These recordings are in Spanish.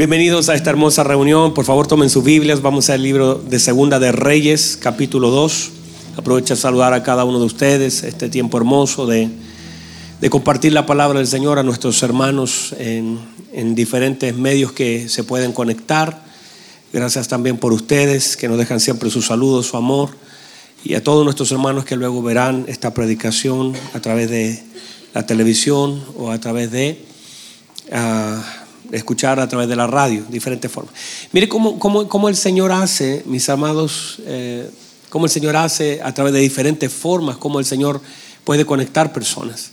Bienvenidos a esta hermosa reunión. Por favor, tomen sus Biblias. Vamos al libro de Segunda de Reyes, capítulo 2. Aprovecho a saludar a cada uno de ustedes este tiempo hermoso de, compartir la palabra del Señor a nuestros hermanos en, en diferentes medios que se pueden conectar. Gracias también por ustedes que nos dejan siempre su saludo, su amor. Y a todos nuestros hermanos que luego verán esta predicación a través de la televisión o a través de... ah, escuchar a través de la radio, diferentes formas. Mire cómo, cómo, cómo el Señor hace, mis amados, eh, cómo el Señor hace a través de diferentes formas, cómo el Señor puede conectar personas.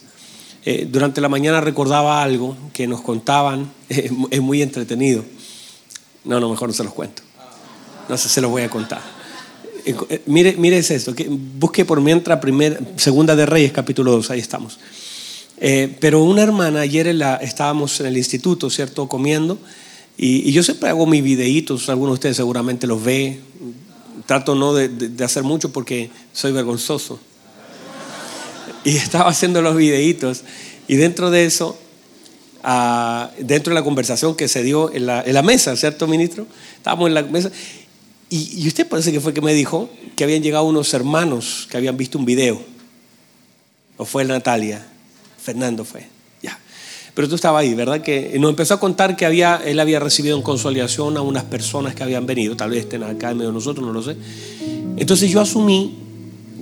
Eh, durante la mañana recordaba algo que nos contaban, eh, es muy entretenido. No, no, mejor no se los cuento. No sé, se los voy a contar. Eh, eh, mire, mire es esto, que busque por mientras primera, segunda de Reyes, capítulo 2, ahí estamos. Eh, pero una hermana, ayer en la- estábamos en el instituto, ¿cierto? Comiendo. Y, y yo siempre hago mis videitos, algunos de ustedes seguramente los ve. Trato no de, de- de hacer mucho porque soy vergonzoso. Y estaba haciendo los videitos. Y dentro de eso, ah, dentro de la conversación que se dio en la, en la mesa, ¿cierto, ministro? Estábamos en la mesa. Y, y usted parece que fue que me dijo que habían llegado unos hermanos que habían visto un video. ¿O fue Natalia? Fernando fue. Ya. Pero tú estabas ahí, ¿verdad? Que nos empezó a contar que había, él había recibido en consolidación a unas personas que habían venido, tal vez estén acá en medio de nosotros, no lo sé. Entonces yo asumí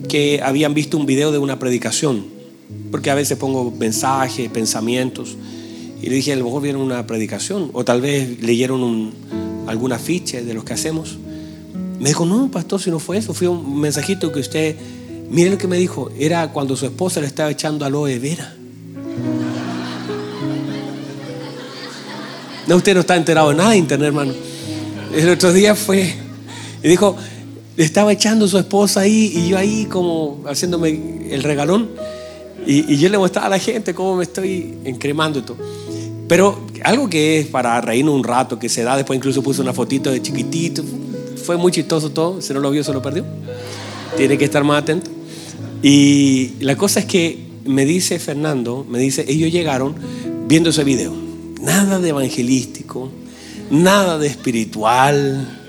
que habían visto un video de una predicación, porque a veces pongo mensajes, pensamientos, y le dije, a lo mejor vieron una predicación, o tal vez leyeron un, algún afiche de los que hacemos. Me dijo, no, pastor, si no fue eso, fue un mensajito que usted, mire lo que me dijo, era cuando su esposa le estaba echando aloe vera. No, usted no está enterado de nada de internet, hermano. El otro día fue, y dijo, estaba echando su esposa ahí, y yo ahí como haciéndome el regalón, y, yo le mostraba a la gente cómo me estoy encremando y. Pero algo que es para reírnos un rato, que se da, después incluso puse una fotito de chiquitito, fue muy chistoso todo, si no lo vio se lo perdió. Tiene que estar más atento. Y la cosa es que me dice Fernando, me dice, ellos llegaron viendo ese video. Nada de evangelístico, nada de espiritual,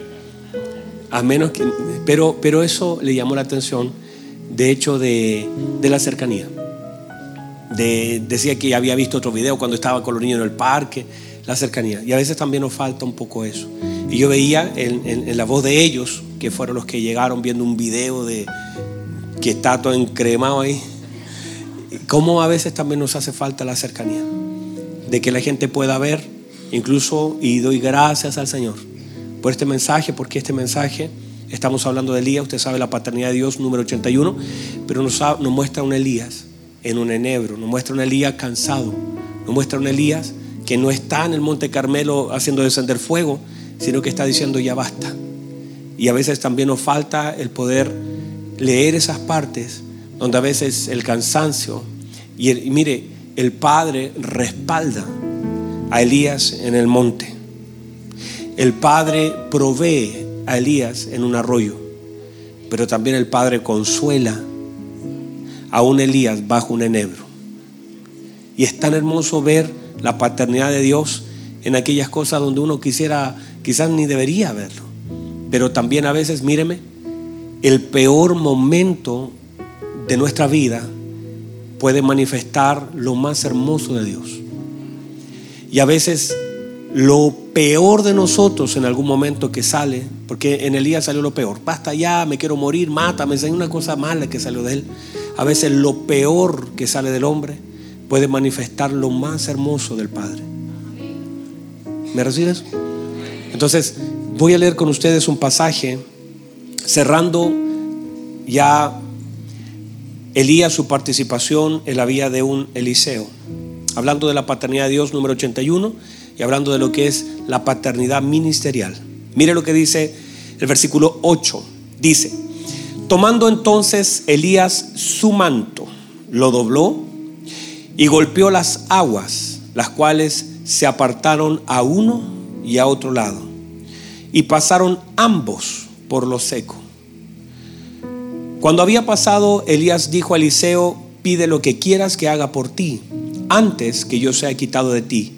a menos que, pero, pero eso le llamó la atención, de hecho, de, de la cercanía. De- decía que había visto otro video cuando estaba con los niños en el parque, la cercanía. Y a veces también nos falta un poco eso. Y yo veía en, en- en la voz de ellos, que fueron los que llegaron viendo un video de que está todo encremado ahí, cómo a veces también nos hace falta la cercanía. De que la gente pueda ver, incluso, y doy gracias al Señor por este mensaje, porque este mensaje, estamos hablando de Elías, usted sabe la paternidad de Dios, número 81, pero nos, muestra un Elías en un enebro, nos muestra un Elías cansado, nos muestra un Elías que no está en el Monte Carmelo haciendo descender fuego, sino que está diciendo ya basta. Y a veces también nos falta el poder leer esas partes donde a veces el cansancio y, el- y mire, el Padre respalda a Elías en el monte. El Padre provee a Elías en un arroyo, pero también el Padre consuela a un Elías bajo un enebro. Y es tan hermoso ver la paternidad de Dios en aquellas cosas donde uno quisiera, quizás ni debería verlo. Pero también a veces, míreme, el peor momento de nuestra vida puede manifestar lo más hermoso de Dios. Y a veces lo peor de nosotros en algún momento que sale, porque en Elías salió lo peor, basta ya, me quiero morir, mátame, es una cosa mala que salió de él. A veces lo peor que sale del hombre puede manifestar lo más hermoso del Padre. ¿Me recibes? Entonces, voy a leer con ustedes un pasaje cerrando ya Elías su participación en la vida de un Eliseo. Hablando de la paternidad de Dios número 81 y hablando de lo que es la paternidad ministerial. Mire lo que dice el versículo 8. Dice, tomando entonces Elías su manto, lo dobló y golpeó las aguas, las cuales se apartaron a uno y a otro lado, y pasaron ambos por lo seco. Cuando había pasado, Elías dijo a Eliseo, pide lo que quieras que haga por ti, antes que yo sea quitado de ti.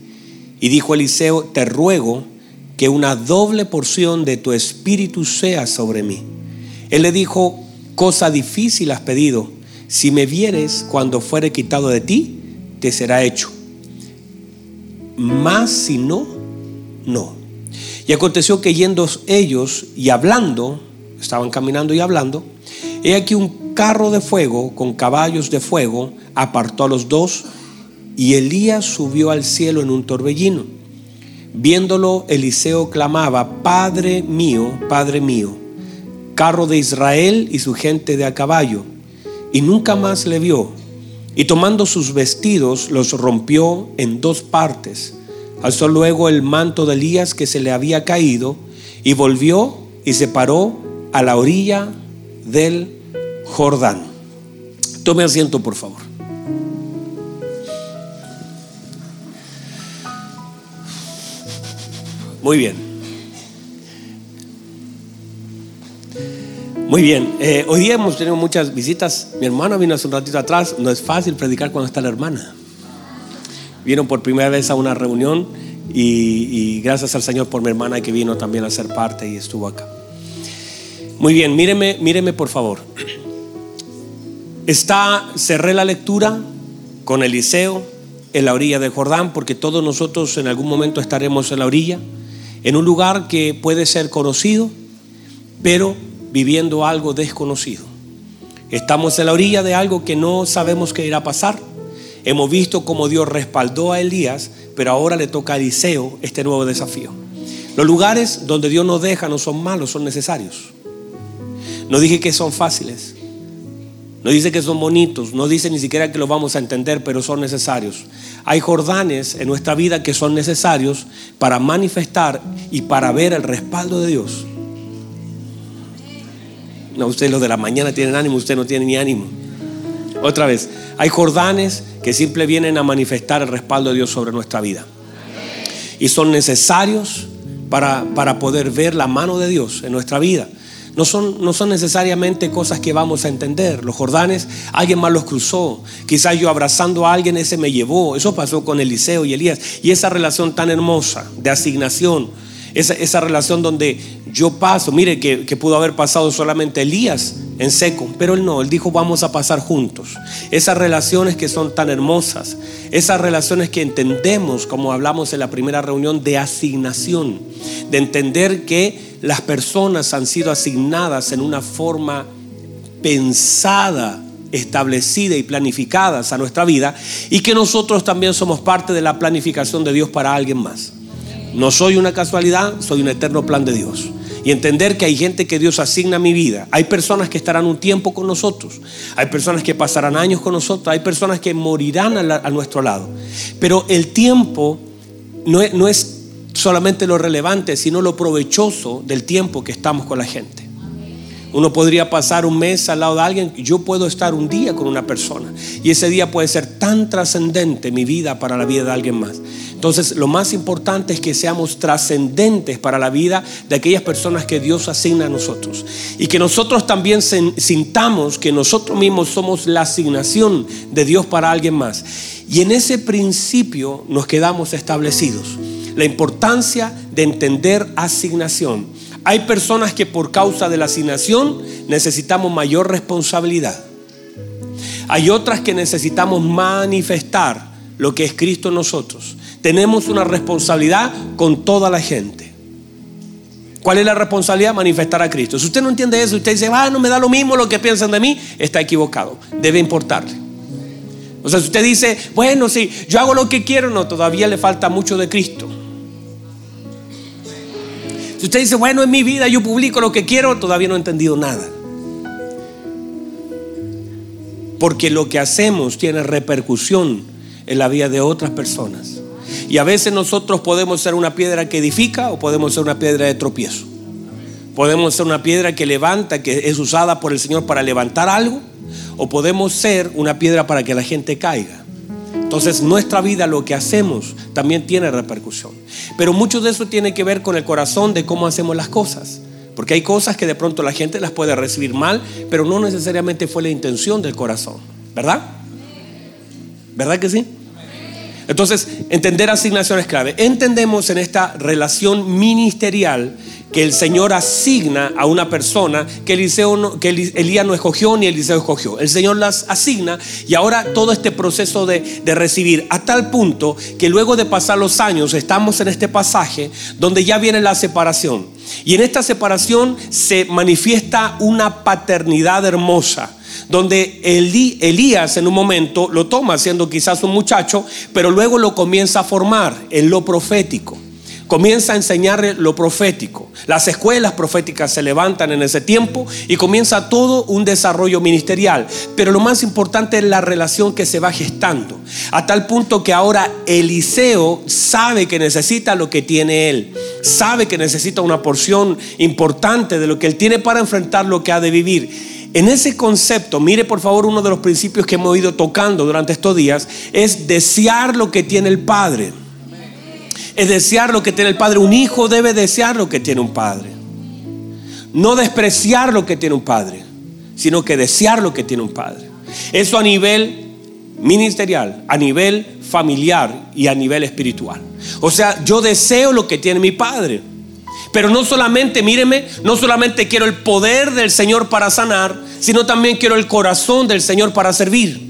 Y dijo Eliseo, te ruego que una doble porción de tu espíritu sea sobre mí. Él le dijo, cosa difícil has pedido, si me vieres cuando fuere quitado de ti, te será hecho. Mas si no, no. Y aconteció que yendo ellos y hablando, estaban caminando y hablando, he aquí un carro de fuego con caballos de fuego apartó a los dos y Elías subió al cielo en un torbellino. Viéndolo, Eliseo clamaba, Padre mío, Padre mío, carro de Israel y su gente de a caballo. Y nunca más le vio. Y tomando sus vestidos, los rompió en dos partes. Alzó luego el manto de Elías que se le había caído y volvió y se paró a la orilla del Jordán. Tome asiento, por favor. Muy bien. Muy bien. Eh, hoy día hemos tenido muchas visitas. Mi hermana vino hace un ratito atrás. No es fácil predicar cuando está la hermana. Vieron por primera vez a una reunión y, y gracias al Señor por mi hermana que vino también a ser parte y estuvo acá. Muy bien, míreme, míreme por favor. Está, cerré la lectura con Eliseo en la orilla de Jordán, porque todos nosotros en algún momento estaremos en la orilla, en un lugar que puede ser conocido, pero viviendo algo desconocido. Estamos en la orilla de algo que no sabemos qué irá a pasar. Hemos visto cómo Dios respaldó a Elías, pero ahora le toca a Eliseo este nuevo desafío. Los lugares donde Dios nos deja no son malos, son necesarios. No dije que son fáciles. No dice que son bonitos, no dice ni siquiera que los vamos a entender, pero son necesarios. Hay Jordanes en nuestra vida que son necesarios para manifestar y para ver el respaldo de Dios. No, ustedes los de la mañana tienen ánimo, usted no tiene ni ánimo. Otra vez, hay Jordanes que simple vienen a manifestar el respaldo de Dios sobre nuestra vida. Y son necesarios para, para poder ver la mano de Dios en nuestra vida. No son, no son necesariamente cosas que vamos a entender. Los Jordanes, alguien más los cruzó. Quizás yo abrazando a alguien, ese me llevó. Eso pasó con Eliseo y Elías. Y esa relación tan hermosa de asignación, esa, esa relación donde yo paso, mire que, que, pudo haber pasado solamente Elías en seco, pero él no, él dijo vamos a pasar juntos. Esas relaciones que son tan hermosas, esas relaciones que entendemos, como hablamos en la primera reunión, de asignación, de entender que las personas han sido asignadas en una forma pensada, establecida y planificadas a nuestra vida y que nosotros también somos parte de la planificación de Dios para alguien más. No soy una casualidad, soy un eterno plan de Dios. Y entender que hay gente que Dios asigna a mi vida. Hay personas que estarán un tiempo con nosotros. Hay personas que pasarán años con nosotros. Hay personas que morirán a, nuestro lado. Pero el tiempo no es, no es solamente lo relevante, sino lo provechoso del tiempo que estamos con la gente. Uno podría pasar un mes al lado de alguien, yo puedo estar un día con una persona y ese día puede ser tan trascendente mi vida para la vida de alguien más. Entonces, lo más importante es que seamos trascendentes para la vida de aquellas personas que Dios asigna a nosotros. Y que nosotros también sintamos que nosotros mismos somos la asignación de Dios para alguien más. Y en ese principio nos quedamos establecidos la importancia de entender asignación. Hay personas que por causa de la asignación necesitamos mayor responsabilidad. Hay otras que necesitamos manifestar lo que es Cristo en nosotros. Tenemos una responsabilidad con toda la gente. ¿Cuál es la responsabilidad? Manifestar a Cristo. Si usted no entiende eso, usted dice, ah, no me da lo mismo lo que piensan de mí, está equivocado. Debe importarle. O sea, si usted dice, bueno, sí, yo hago lo que quiero, no, todavía le falta mucho de Cristo. Si usted dice, bueno, en mi vida yo publico lo que quiero, todavía no he entendido nada. Porque lo que hacemos tiene repercusión en la vida de otras personas. Y a veces nosotros podemos ser una piedra que edifica o podemos ser una piedra de tropiezo. Podemos ser una piedra que levanta, que es usada por el Señor para levantar algo, o podemos ser una piedra para que la gente caiga. Entonces nuestra vida, lo que hacemos, también tiene repercusión. Pero mucho de eso tiene que ver con el corazón de cómo hacemos las cosas. Porque hay cosas que de pronto la gente las puede recibir mal, pero no necesariamente fue la intención del corazón. ¿Verdad? ¿Verdad que sí? Entonces, entender asignación es clave. Entendemos en esta relación ministerial que el Señor asigna a una persona que, Eliseo que Elías no escogió ni Eliseo escogió. El Señor las asigna y ahora todo este proceso de, de recibir, a tal punto que luego de pasar los años estamos en este pasaje donde ya viene la separación. Y en esta separación se manifiesta una paternidad hermosa donde Elías en un momento lo toma siendo quizás un muchacho, pero luego lo comienza a formar en lo profético. Comienza a enseñarle lo profético. Las escuelas proféticas se levantan en ese tiempo y comienza todo un desarrollo ministerial. Pero lo más importante es la relación que se va gestando. A tal punto que ahora Eliseo sabe que necesita lo que tiene él. Sabe que necesita una porción importante de lo que él tiene para enfrentar lo que ha de vivir. En ese concepto, mire por favor uno de los principios que hemos ido tocando durante estos días, es desear lo que tiene el Padre. Es desear lo que tiene el Padre. Un hijo debe desear lo que tiene un Padre. No despreciar lo que tiene un Padre, sino que desear lo que tiene un Padre. Eso a nivel ministerial, a nivel familiar y a nivel espiritual. O sea, yo deseo lo que tiene mi Padre. Pero no solamente, míreme, no solamente quiero el poder del Señor para sanar, sino también quiero el corazón del Señor para servir.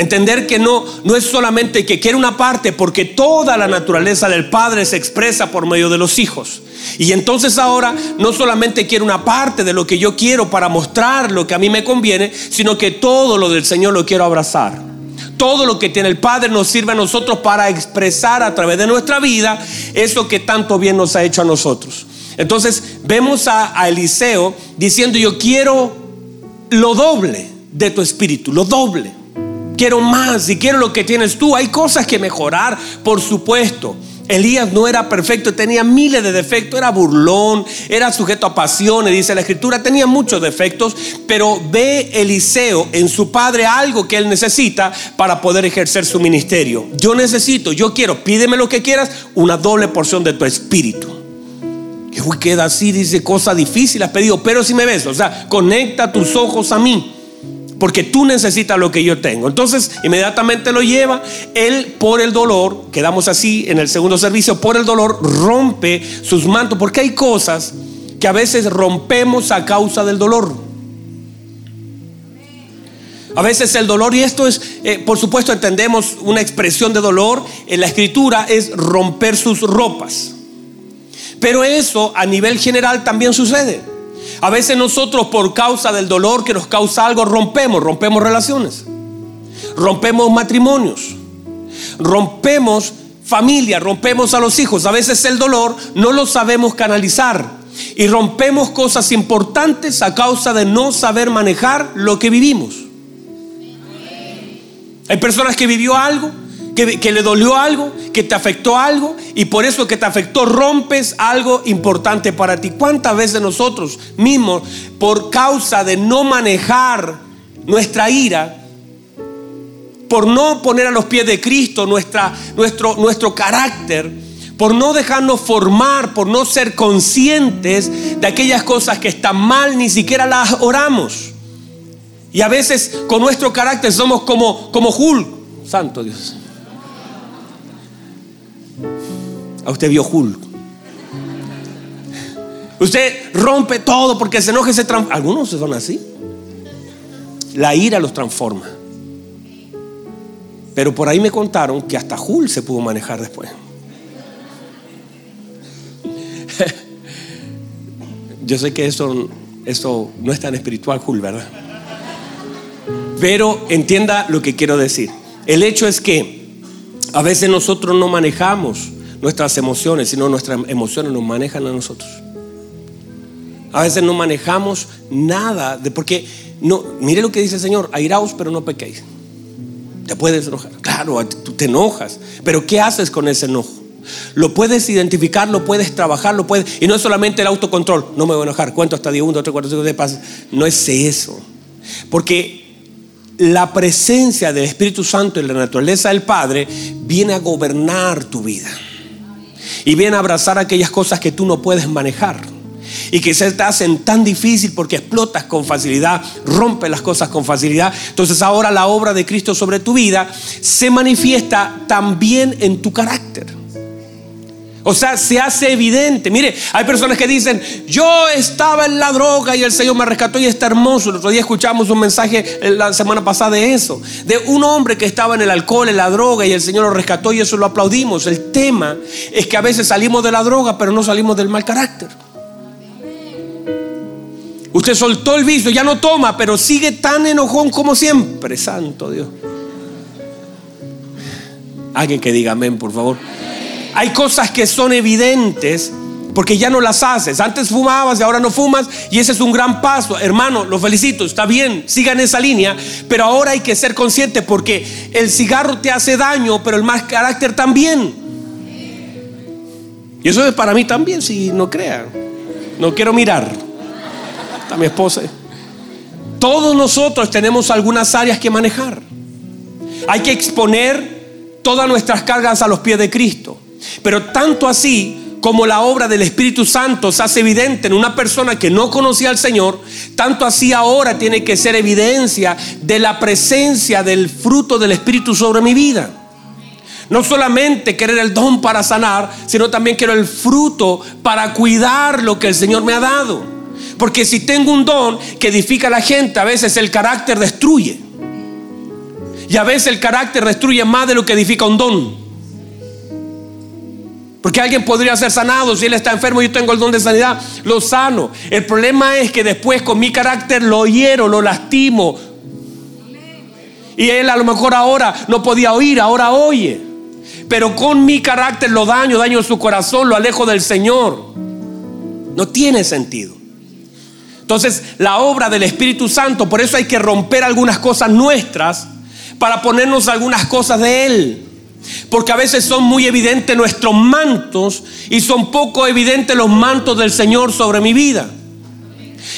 Entender que no, no es solamente que quiere una parte, porque toda la naturaleza del Padre se expresa por medio de los hijos. Y entonces ahora no solamente quiero una parte de lo que yo quiero para mostrar lo que a mí me conviene, sino que todo lo del Señor lo quiero abrazar todo lo que tiene el Padre nos sirve a nosotros para expresar a través de nuestra vida eso que tanto bien nos ha hecho a nosotros. Entonces vemos a, Eliseo diciendo, yo quiero lo doble de tu espíritu, lo doble. Quiero más y quiero lo que tienes tú. Hay cosas que mejorar, por supuesto. Elías no era perfecto, tenía miles de defectos, era burlón, era sujeto a pasiones, dice la escritura, tenía muchos defectos, pero ve Eliseo en su padre algo que él necesita para poder ejercer su ministerio. Yo necesito, yo quiero, pídeme lo que quieras, una doble porción de tu espíritu. Que queda así, dice, cosa difícil has pedido, pero si me ves, o sea, conecta tus ojos a mí porque tú necesitas lo que yo tengo. Entonces, inmediatamente lo lleva. Él, por el dolor, quedamos así en el segundo servicio, por el dolor, rompe sus mantos, porque hay cosas que a veces rompemos a causa del dolor. A veces el dolor, y esto es, eh, por supuesto, entendemos una expresión de dolor en la escritura, es romper sus ropas. Pero eso a nivel general también sucede. A veces nosotros por causa del dolor que nos causa algo rompemos, rompemos relaciones, rompemos matrimonios, rompemos familia, rompemos a los hijos. A veces el dolor no lo sabemos canalizar y rompemos cosas importantes a causa de no saber manejar lo que vivimos. Hay personas que vivió algo que, le dolió algo, que te afectó algo y por eso que te afectó rompes algo importante para ti. ¿Cuántas veces nosotros mismos, por causa de no manejar nuestra ira, por no poner a los pies de Cristo nuestra, nuestro, nuestro carácter, por no dejarnos formar, por no ser conscientes de aquellas cosas que están mal, ni siquiera las oramos. Y a veces con nuestro carácter somos como, como Hulk, santo Dios. A usted vio Hulk. Usted rompe todo porque se enoja y se transforma. Algunos son así. La ira los transforma. Pero por ahí me contaron que hasta Hulk se pudo manejar después. Yo sé que eso, eso no es tan espiritual, Hulk, ¿verdad? Pero entienda lo que quiero decir. El hecho es que a veces nosotros no manejamos nuestras emociones, sino nuestras emociones nos manejan a nosotros. A veces no manejamos nada de porque no, mire lo que dice el Señor, airaos pero no pequéis. Te puedes enojar. Claro, tú te enojas, pero ¿qué haces con ese enojo? Lo puedes identificar, lo puedes trabajar, lo puedes. Y no es solamente el autocontrol. No me voy a enojar. Cuento hasta día 1, 2, 3, 4, 5, 6, pasa. No es eso. Porque la presencia del Espíritu Santo en la naturaleza del Padre viene a gobernar tu vida y viene a abrazar aquellas cosas que tú no puedes manejar. y que se te hacen tan difícil porque explotas con facilidad, rompes las cosas con facilidad. Entonces ahora la obra de Cristo sobre tu vida se manifiesta también en tu carácter. O sea, se hace evidente. Mire, hay personas que dicen, yo estaba en la droga y el Señor me rescató y está hermoso. El otro día escuchamos un mensaje la semana pasada de eso, de un hombre que estaba en el alcohol, en la droga y el Señor lo rescató y eso lo aplaudimos. El tema es que a veces salimos de la droga, pero no salimos del mal carácter. Usted soltó el vicio, ya no toma, pero sigue tan enojón como siempre. Santo Dios. Alguien que diga amén, por favor. Hay cosas que son evidentes porque ya no las haces. Antes fumabas y ahora no fumas y ese es un gran paso. Hermano, lo felicito, está bien, sigan esa línea, pero ahora hay que ser consciente porque el cigarro te hace daño, pero el mal carácter también. Y eso es para mí también, si no crean. No quiero mirar. Está mi esposa. Todos nosotros tenemos algunas áreas que manejar. Hay que exponer todas nuestras cargas a los pies de Cristo. Pero tanto así como la obra del Espíritu Santo se hace evidente en una persona que no conocía al Señor, tanto así ahora tiene que ser evidencia de la presencia del fruto del Espíritu sobre mi vida. No solamente querer el don para sanar, sino también quiero el fruto para cuidar lo que el Señor me ha dado. Porque si tengo un don que edifica a la gente, a veces el carácter destruye. Y a veces el carácter destruye más de lo que edifica un don. Porque alguien podría ser sanado si él está enfermo y yo tengo el don de sanidad, lo sano. El problema es que después con mi carácter lo hiero, lo lastimo. Y él a lo mejor ahora no podía oír, ahora oye. Pero con mi carácter lo daño, daño su corazón, lo alejo del Señor. No tiene sentido. Entonces, la obra del Espíritu Santo, por eso hay que romper algunas cosas nuestras para ponernos algunas cosas de Él. Porque a veces son muy evidentes nuestros mantos y son poco evidentes los mantos del Señor sobre mi vida.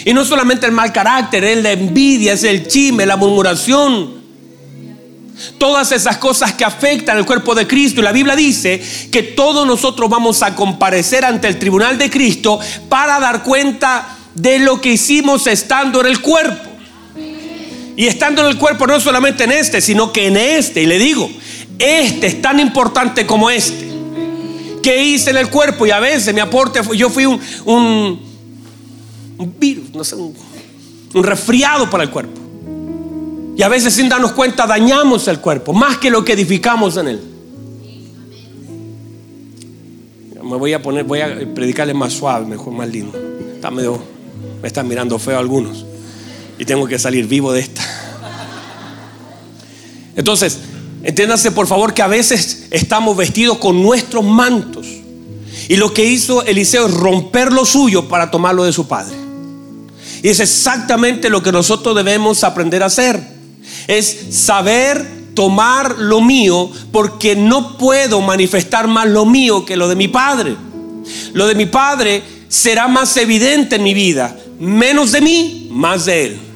Y no solamente el mal carácter, es la envidia, es el chisme, la murmuración. Todas esas cosas que afectan el cuerpo de Cristo. Y la Biblia dice que todos nosotros vamos a comparecer ante el tribunal de Cristo para dar cuenta de lo que hicimos estando en el cuerpo. Y estando en el cuerpo no solamente en este, sino que en este. Y le digo, este es tan importante como este. ¿Qué hice en el cuerpo? Y a veces mi aporte, yo fui un, un, virus, un resfriado para el cuerpo. Y a veces sin darnos cuenta dañamos el cuerpo, más que lo que edificamos en él. Me voy a poner, voy a predicarle más suave, mejor, más lindo. Está medio, me están mirando feo algunos. Y tengo que salir vivo de esta. Entonces, Entiéndase por favor que a veces estamos vestidos con nuestros mantos. Y lo que hizo Eliseo es romper lo suyo para tomarlo de su padre. Y es exactamente lo que nosotros debemos aprender a hacer. Es saber tomar lo mío porque no puedo manifestar más lo mío que lo de mi padre. Lo de mi padre será más evidente en mi vida. Menos de mí, más de él.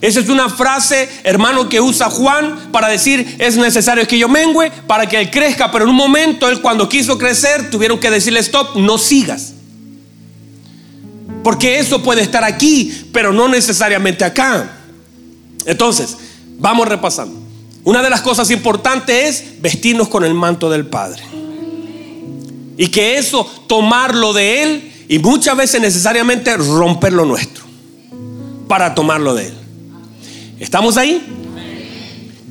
Esa es una frase, hermano, que usa Juan para decir es necesario que yo mengüe para que él crezca, pero en un momento él cuando quiso crecer tuvieron que decirle stop, no sigas. Porque eso puede estar aquí, pero no necesariamente acá. Entonces, vamos repasando. Una de las cosas importantes es vestirnos con el manto del Padre. Y que eso, tomarlo de Él y muchas veces necesariamente romper lo nuestro para tomarlo de Él. ¿Estamos ahí?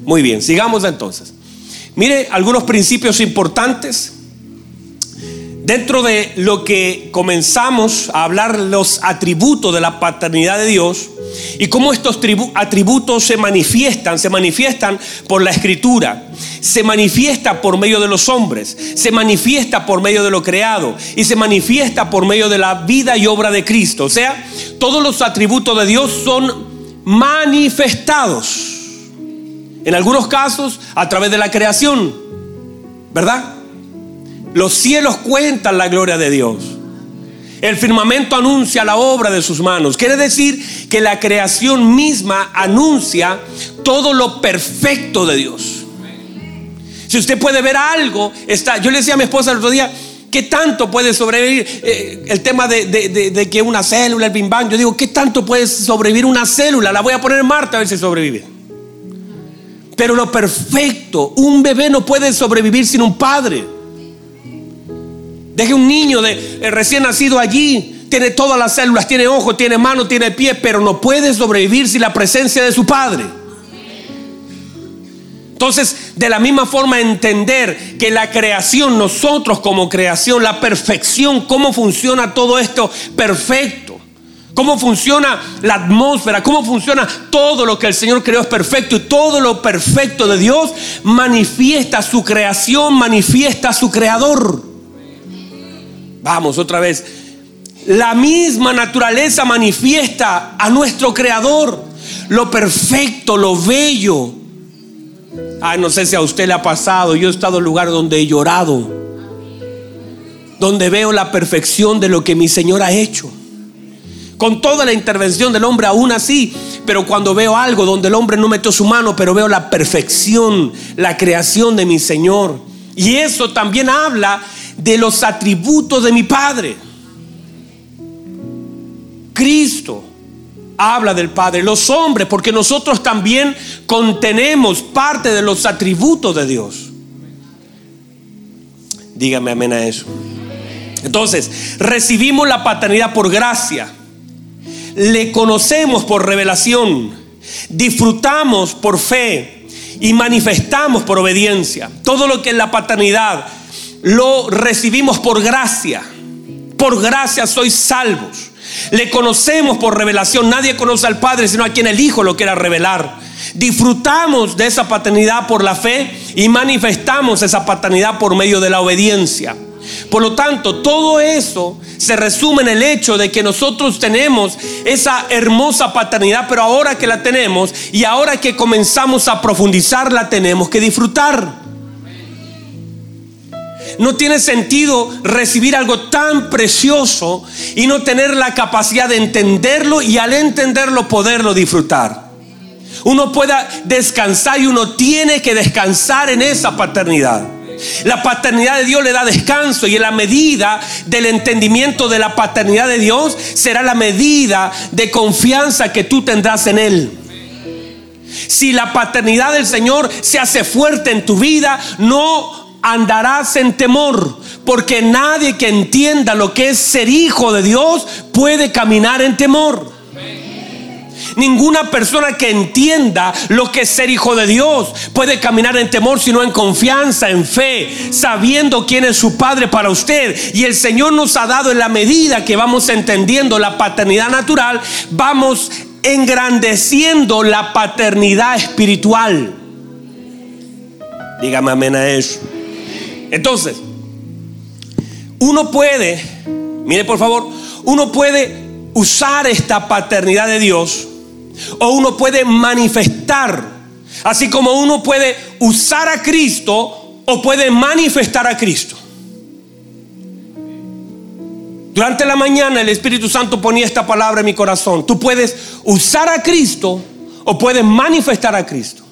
Muy bien, sigamos entonces. Mire algunos principios importantes. Dentro de lo que comenzamos a hablar los atributos de la paternidad de Dios y cómo estos atributos se manifiestan, se manifiestan por la escritura, se manifiesta por medio de los hombres, se manifiesta por medio de lo creado y se manifiesta por medio de la vida y obra de Cristo. O sea, todos los atributos de Dios son manifestados. En algunos casos a través de la creación, ¿verdad? Los cielos cuentan la gloria de Dios. El firmamento anuncia la obra de sus manos. Quiere decir que la creación misma anuncia todo lo perfecto de Dios. Si usted puede ver algo, está. Yo le decía a mi esposa el otro día ¿qué tanto puede sobrevivir eh, el tema de, de, que una célula, el Big Bang? Yo digo, ¿qué tanto puede sobrevivir una célula? La voy a poner en Marte a ver si sobrevive. Pero lo perfecto, un bebé no puede sobrevivir sin un padre. Deje un niño de, eh, recién nacido allí, tiene todas las células, tiene ojos, tiene manos, tiene pies, pero no puede sobrevivir sin la presencia de su padre. Entonces, de la misma forma entender que la creación, nosotros como creación, la perfección, cómo funciona todo esto perfecto, cómo funciona la atmósfera, cómo funciona todo lo que el Señor creó es perfecto y todo lo perfecto de Dios manifiesta su creación, manifiesta su creador. Vamos otra vez. La misma naturaleza manifiesta a nuestro creador, lo perfecto, lo bello, Ay, no sé si a usted le ha pasado. Yo he estado en lugares donde he llorado. Donde veo la perfección de lo que mi Señor ha hecho. Con toda la intervención del hombre aún así. Pero cuando veo algo donde el hombre no metió su mano, pero veo la perfección, la creación de mi Señor. Y eso también habla de los atributos de mi Padre. Cristo habla del Padre, los hombres, porque nosotros también contenemos parte de los atributos de Dios. Dígame amén a eso. Entonces, recibimos la paternidad por gracia, le conocemos por revelación, disfrutamos por fe y manifestamos por obediencia. Todo lo que es la paternidad lo recibimos por gracia. Por gracia sois salvos. Le conocemos por revelación. Nadie conoce al Padre sino a quien el Hijo lo quiera revelar. Disfrutamos de esa paternidad por la fe y manifestamos esa paternidad por medio de la obediencia. Por lo tanto, todo eso se resume en el hecho de que nosotros tenemos esa hermosa paternidad, pero ahora que la tenemos y ahora que comenzamos a profundizar, la tenemos que disfrutar. No tiene sentido recibir algo tan precioso y no tener la capacidad de entenderlo y al entenderlo poderlo disfrutar. Uno pueda descansar y uno tiene que descansar en esa paternidad. La paternidad de Dios le da descanso y en la medida del entendimiento de la paternidad de Dios será la medida de confianza que tú tendrás en Él. Si la paternidad del Señor se hace fuerte en tu vida, no andarás en temor, porque nadie que entienda lo que es ser hijo de Dios puede caminar en temor. Ninguna persona que entienda lo que es ser hijo de Dios puede caminar en temor, sino en confianza, en fe, sabiendo quién es su Padre para usted. Y el Señor nos ha dado en la medida que vamos entendiendo la paternidad natural, vamos engrandeciendo la paternidad espiritual. Dígame amén a eso. Entonces, uno puede, mire por favor, uno puede usar esta paternidad de Dios o uno puede manifestar, así como uno puede usar a Cristo o puede manifestar a Cristo. Durante la mañana el Espíritu Santo ponía esta palabra en mi corazón. Tú puedes usar a Cristo o puedes manifestar a Cristo.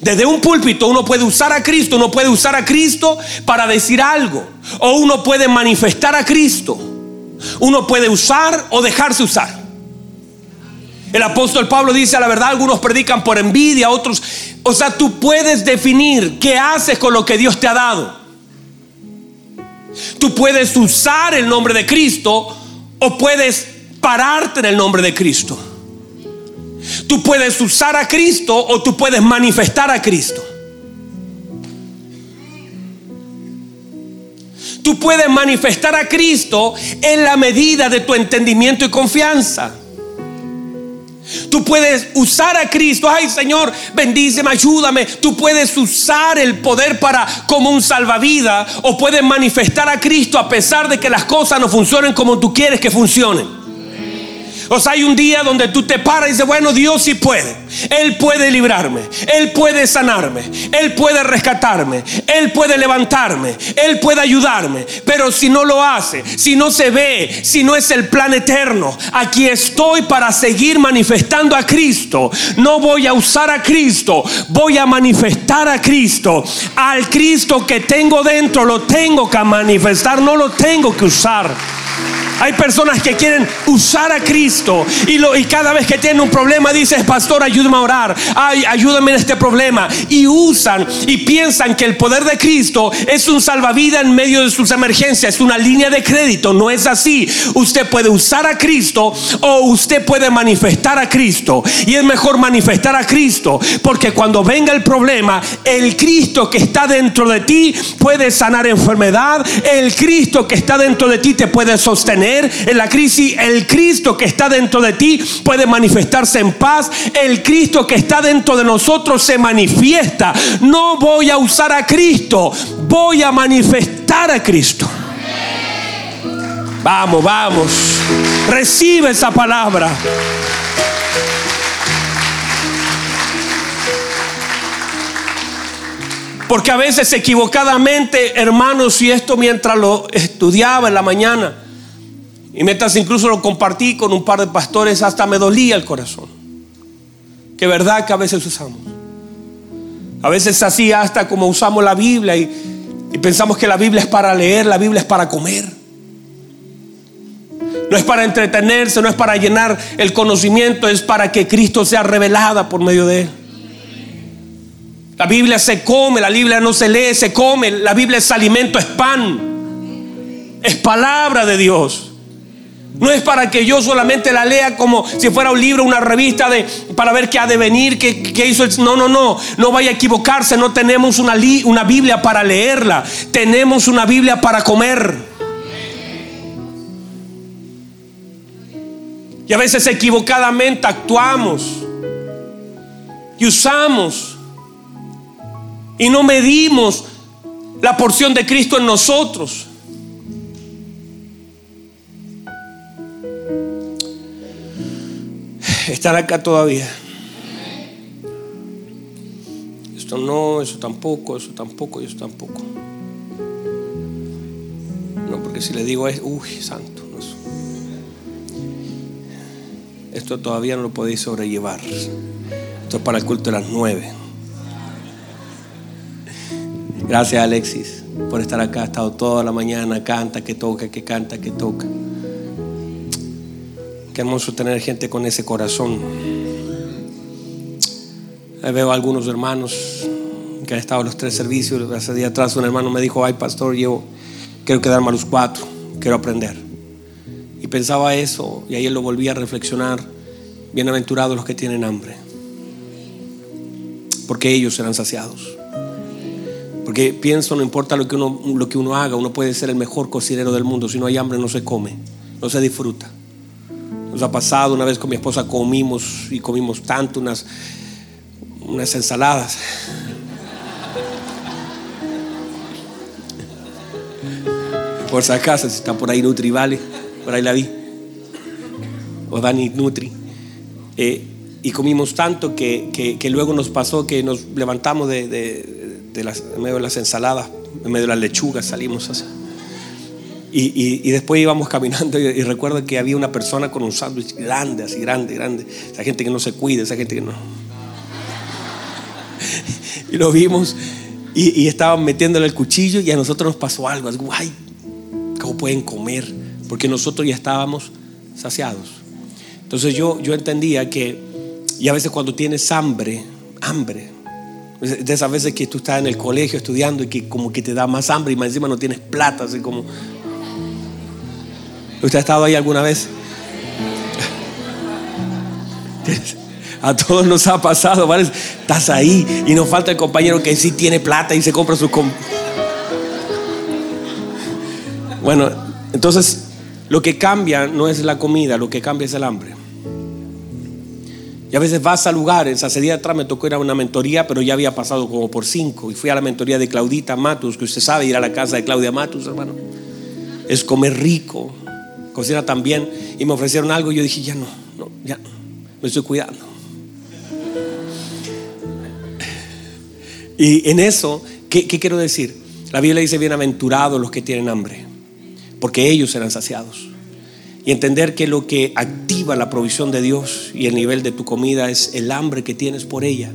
Desde un púlpito uno puede usar a Cristo, uno puede usar a Cristo para decir algo. O uno puede manifestar a Cristo. Uno puede usar o dejarse usar. El apóstol Pablo dice, a la verdad, algunos predican por envidia, otros... O sea, tú puedes definir qué haces con lo que Dios te ha dado. Tú puedes usar el nombre de Cristo o puedes pararte en el nombre de Cristo. Tú puedes usar a Cristo o tú puedes manifestar a Cristo. Tú puedes manifestar a Cristo en la medida de tu entendimiento y confianza. Tú puedes usar a Cristo. Ay, Señor, bendíceme, ayúdame. Tú puedes usar el poder para como un salvavidas o puedes manifestar a Cristo a pesar de que las cosas no funcionen como tú quieres que funcionen. O sea, hay un día donde tú te paras y dices, bueno, Dios sí puede. Él puede librarme. Él puede sanarme. Él puede rescatarme. Él puede levantarme. Él puede ayudarme. Pero si no lo hace, si no se ve, si no es el plan eterno, aquí estoy para seguir manifestando a Cristo. No voy a usar a Cristo. Voy a manifestar a Cristo. Al Cristo que tengo dentro lo tengo que manifestar. No lo tengo que usar. Hay personas que quieren usar a Cristo y, cada vez que tienen un problema dices, pastor, ayúdame a orar, Ay, ayúdame en este problema. Y usan y piensan que el poder de Cristo es un salvavidas en medio de sus emergencias, es una línea de crédito. No es así. Usted puede usar a Cristo o usted puede manifestar a Cristo. Y es mejor manifestar a Cristo porque cuando venga el problema, el Cristo que está dentro de ti puede sanar enfermedad, el Cristo que está dentro de ti te puede sostener en la crisis, el Cristo que está dentro de ti puede manifestarse en paz. El Cristo que está dentro de nosotros se manifiesta. No voy a usar a Cristo, voy a manifestar a Cristo. Vamos, vamos. Recibe esa palabra. Porque a veces equivocadamente, hermanos, y esto mientras lo estudiaba en la mañana, y mientras incluso lo compartí con un par de pastores, hasta me dolía el corazón. Que verdad que a veces usamos. A veces así hasta como usamos la Biblia y, pensamos que la Biblia es para leer, la Biblia es para comer. No es para entretenerse, no es para llenar el conocimiento, es para que Cristo sea revelada por medio de él. La Biblia se come, la Biblia no se lee, se come. La Biblia es alimento, es pan. Es palabra de Dios. No es para que yo solamente la lea como si fuera un libro, una revista de, para ver qué ha de venir, qué, hizo el... No, no, no, no vaya a equivocarse, no tenemos una, una Biblia para leerla, tenemos una Biblia para comer. Y a veces equivocadamente actuamos y usamos y no medimos la porción de Cristo en nosotros. Estar acá todavía. Esto no, eso tampoco, eso tampoco eso tampoco. No, porque si le digo es, uy, santo. Esto todavía no lo podéis sobrellevar. Esto es para el culto de las nueve. Gracias Alexis por estar acá. Ha estado toda la mañana. Canta, que toca, que canta, que toca. Qué hermoso tener gente con ese corazón. veo algunos hermanos que han estado en los tres servicios. Hace día atrás un hermano me dijo, ay pastor, yo quiero quedarme a los cuatro, quiero aprender. Y pensaba eso y ahí lo volví a reflexionar. Bienaventurados los que tienen hambre, porque ellos serán saciados. Porque pienso, no importa lo que, uno, lo que uno haga, uno puede ser el mejor cocinero del mundo. Si no hay hambre, no se come, no se disfruta. Nos ha pasado, una vez con mi esposa comimos y comimos tanto unas, unas ensaladas. Por si acaso, si está por ahí Nutri, vale, por ahí la vi. O Dani Nutri. Eh, y comimos tanto que, que, luego nos pasó que nos levantamos de, de, en medio de las ensaladas, en medio de las lechugas, salimos así. Y, después íbamos caminando y, recuerdo que había una persona con un sándwich grande, así grande, grande. Esa gente que no se cuida, esa gente que no. y lo vimos y, y, estaban metiéndole el cuchillo y a nosotros nos pasó algo. Algo, ay, ¿cómo pueden comer? Porque nosotros ya estábamos saciados. Entonces yo, yo entendía que, y a veces cuando tienes hambre, hambre, de esas veces que tú estás en el colegio estudiando y que como que te da más hambre y más encima no tienes plata, así como ¿Usted ha estado ahí alguna vez? A todos nos ha pasado, ¿vale? Estás ahí y nos falta el compañero que sí tiene plata y se compra su... Bueno, entonces lo que cambia no es la comida, lo que cambia es el hambre. Y a veces vas a lugares, hace día atrás me tocó ir a una mentoría, pero ya había pasado como por cinco. Y fui a la mentoría de Claudita Matus, que usted sabe ir a la casa de Claudia Matus, hermano. Es comer rico, cocina tan bien y me ofrecieron algo y yo dije, ya no, no, ya me estoy cuidando. Y en eso, ¿qué, qué quiero decir? La Biblia dice, bienaventurados los que tienen hambre, porque ellos serán saciados. Y entender que lo que activa la provisión de Dios y el nivel de tu comida es el hambre que tienes por ella.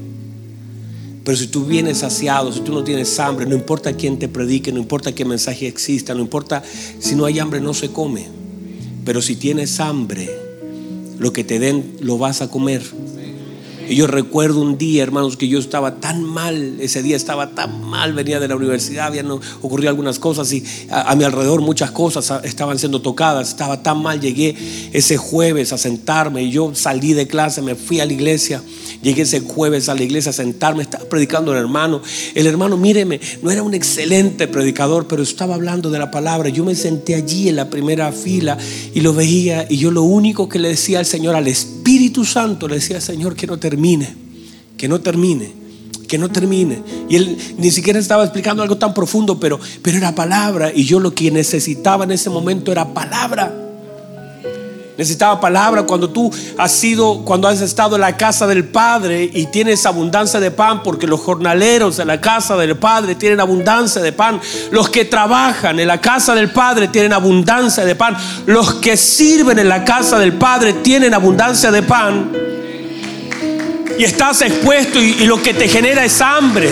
Pero si tú vienes saciado, si tú no tienes hambre, no importa quién te predique, no importa qué mensaje exista, no importa si no hay hambre, no se come. Pero si tienes hambre, lo que te den lo vas a comer. Y yo recuerdo un día, hermanos, que yo estaba tan mal, ese día estaba tan mal, venía de la universidad, habían ocurrido algunas cosas y a, mi alrededor muchas cosas estaban siendo tocadas, estaba tan mal, llegué ese jueves a sentarme y yo salí de clase, me fui a la iglesia, llegué ese jueves a la iglesia a sentarme, estaba predicando el hermano, el hermano, míreme, no era un excelente predicador, pero estaba hablando de la palabra, yo me senté allí en la primera fila y lo veía y yo lo único que le decía al Señor, al Espíritu Santo, le decía, Señor, que no te que no termine, que no termine. Y él ni siquiera estaba explicando algo tan profundo, pero, pero era palabra. Y yo lo que necesitaba en ese momento era palabra. Necesitaba palabra cuando tú has sido, cuando has estado en la casa del Padre y tienes abundancia de pan, porque los jornaleros en la casa del Padre tienen abundancia de pan. Los que trabajan en la casa del Padre tienen abundancia de pan. Los que sirven en la casa del Padre tienen abundancia de pan y estás expuesto y, lo que te genera es hambre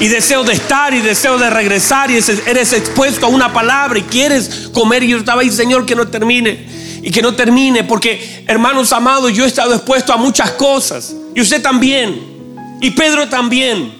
y deseo de estar y deseo de regresar y eres expuesto a una palabra y quieres comer y yo estaba ahí, Señor, que no termine y que no termine porque hermanos amados, yo he estado expuesto a muchas cosas y usted también y Pedro también.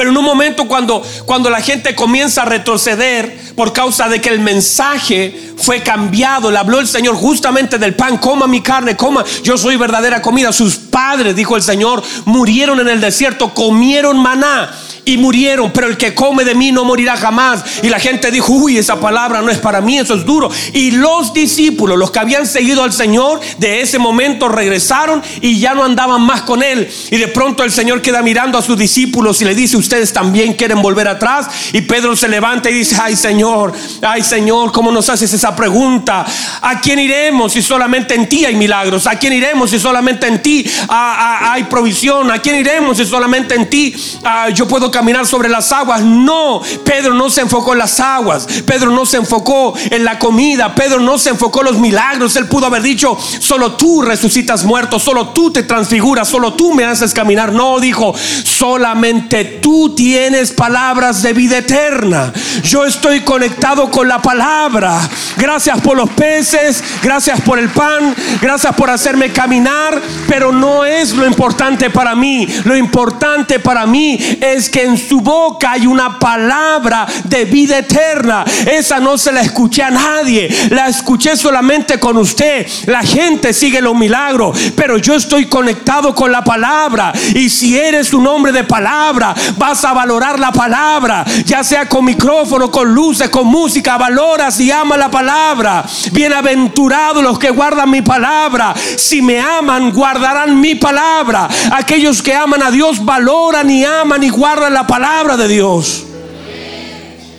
Pero en un momento cuando, cuando la gente comienza a retroceder por causa de que el mensaje fue cambiado, le habló el Señor justamente del pan, coma mi carne, coma, yo soy verdadera comida. Sus padres, dijo el Señor, murieron en el desierto, comieron maná y murieron, pero el que come de mí no morirá jamás. Y la gente dijo, uy, esa palabra no es para mí, eso es duro. Y los discípulos, los que habían seguido al Señor, de ese momento regresaron y ya no andaban más con él. Y de pronto el Señor queda mirando a sus discípulos y le dice, ustedes también quieren volver atrás. Y Pedro se levanta y dice, ay Señor, ay Señor, ¿cómo nos haces esa pregunta? ¿A quién iremos si solamente en ti hay milagros? ¿A quién iremos si solamente en ti hay provisión? ¿A quién iremos si solamente en ti ah, yo puedo caminar sobre las aguas. No, Pedro no se enfocó en las aguas. Pedro no se enfocó en la comida. Pedro no se enfocó en los milagros. Él pudo haber dicho, solo tú resucitas muertos, solo tú te transfiguras, solo tú me haces caminar. No, dijo, solamente tú tienes palabras de vida eterna. Yo estoy conectado con la palabra. Gracias por los peces, gracias por el pan, gracias por hacerme caminar, pero no es lo importante para mí. Lo importante para mí es que en su boca hay una palabra de vida eterna. Esa no se la escuché a nadie, la escuché solamente con usted. La gente sigue los milagros, pero yo estoy conectado con la palabra. Y si eres un hombre de palabra, vas a valorar la palabra, ya sea con micrófono, con luces, con música, valoras y ama la palabra. Bienaventurados los que guardan mi palabra. Si me aman, guardarán mi palabra. Aquellos que aman a Dios valoran y aman y guardan la palabra de Dios.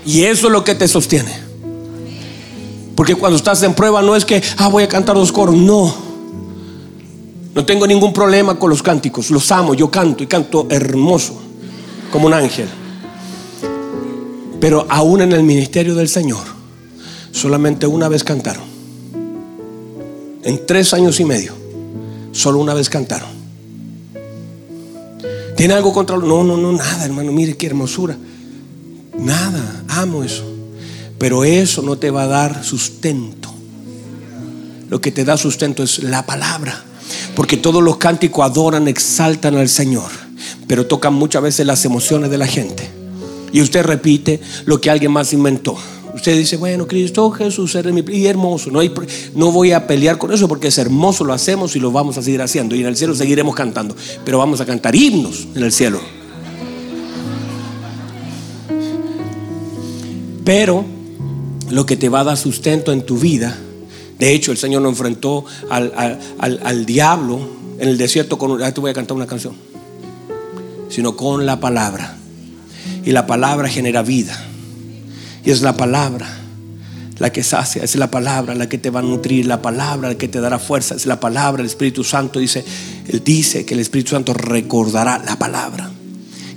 Y eso es lo que te sostiene. Porque cuando estás en prueba no es que, ah, voy a cantar dos coros. No. No tengo ningún problema con los cánticos. Los amo. Yo canto y canto hermoso. Como un ángel. Pero aún en el ministerio del Señor, solamente una vez cantaron. En tres años y medio, solo una vez cantaron. ¿Tiene algo contra No, no, no, nada, hermano. Mire qué hermosura. Nada, amo eso. Pero eso no te va a dar sustento. Lo que te da sustento es la palabra. Porque todos los cánticos adoran, exaltan al Señor. Pero tocan muchas veces las emociones de la gente. Y usted repite lo que alguien más inventó. Usted dice, bueno, Cristo Jesús es mi y hermoso. No, no voy a pelear con eso porque es hermoso, lo hacemos y lo vamos a seguir haciendo. Y en el cielo seguiremos cantando. Pero vamos a cantar himnos en el cielo. Pero lo que te va a dar sustento en tu vida, de hecho el Señor no enfrentó al, diablo en el desierto con, te voy a cantar una canción, sino con la palabra. Y la palabra genera vida. Y es la palabra la que sacia, es la palabra la que te va a nutrir, la palabra la que te dará fuerza, es la palabra, el Espíritu Santo dice, Él dice que el Espíritu Santo recordará la palabra.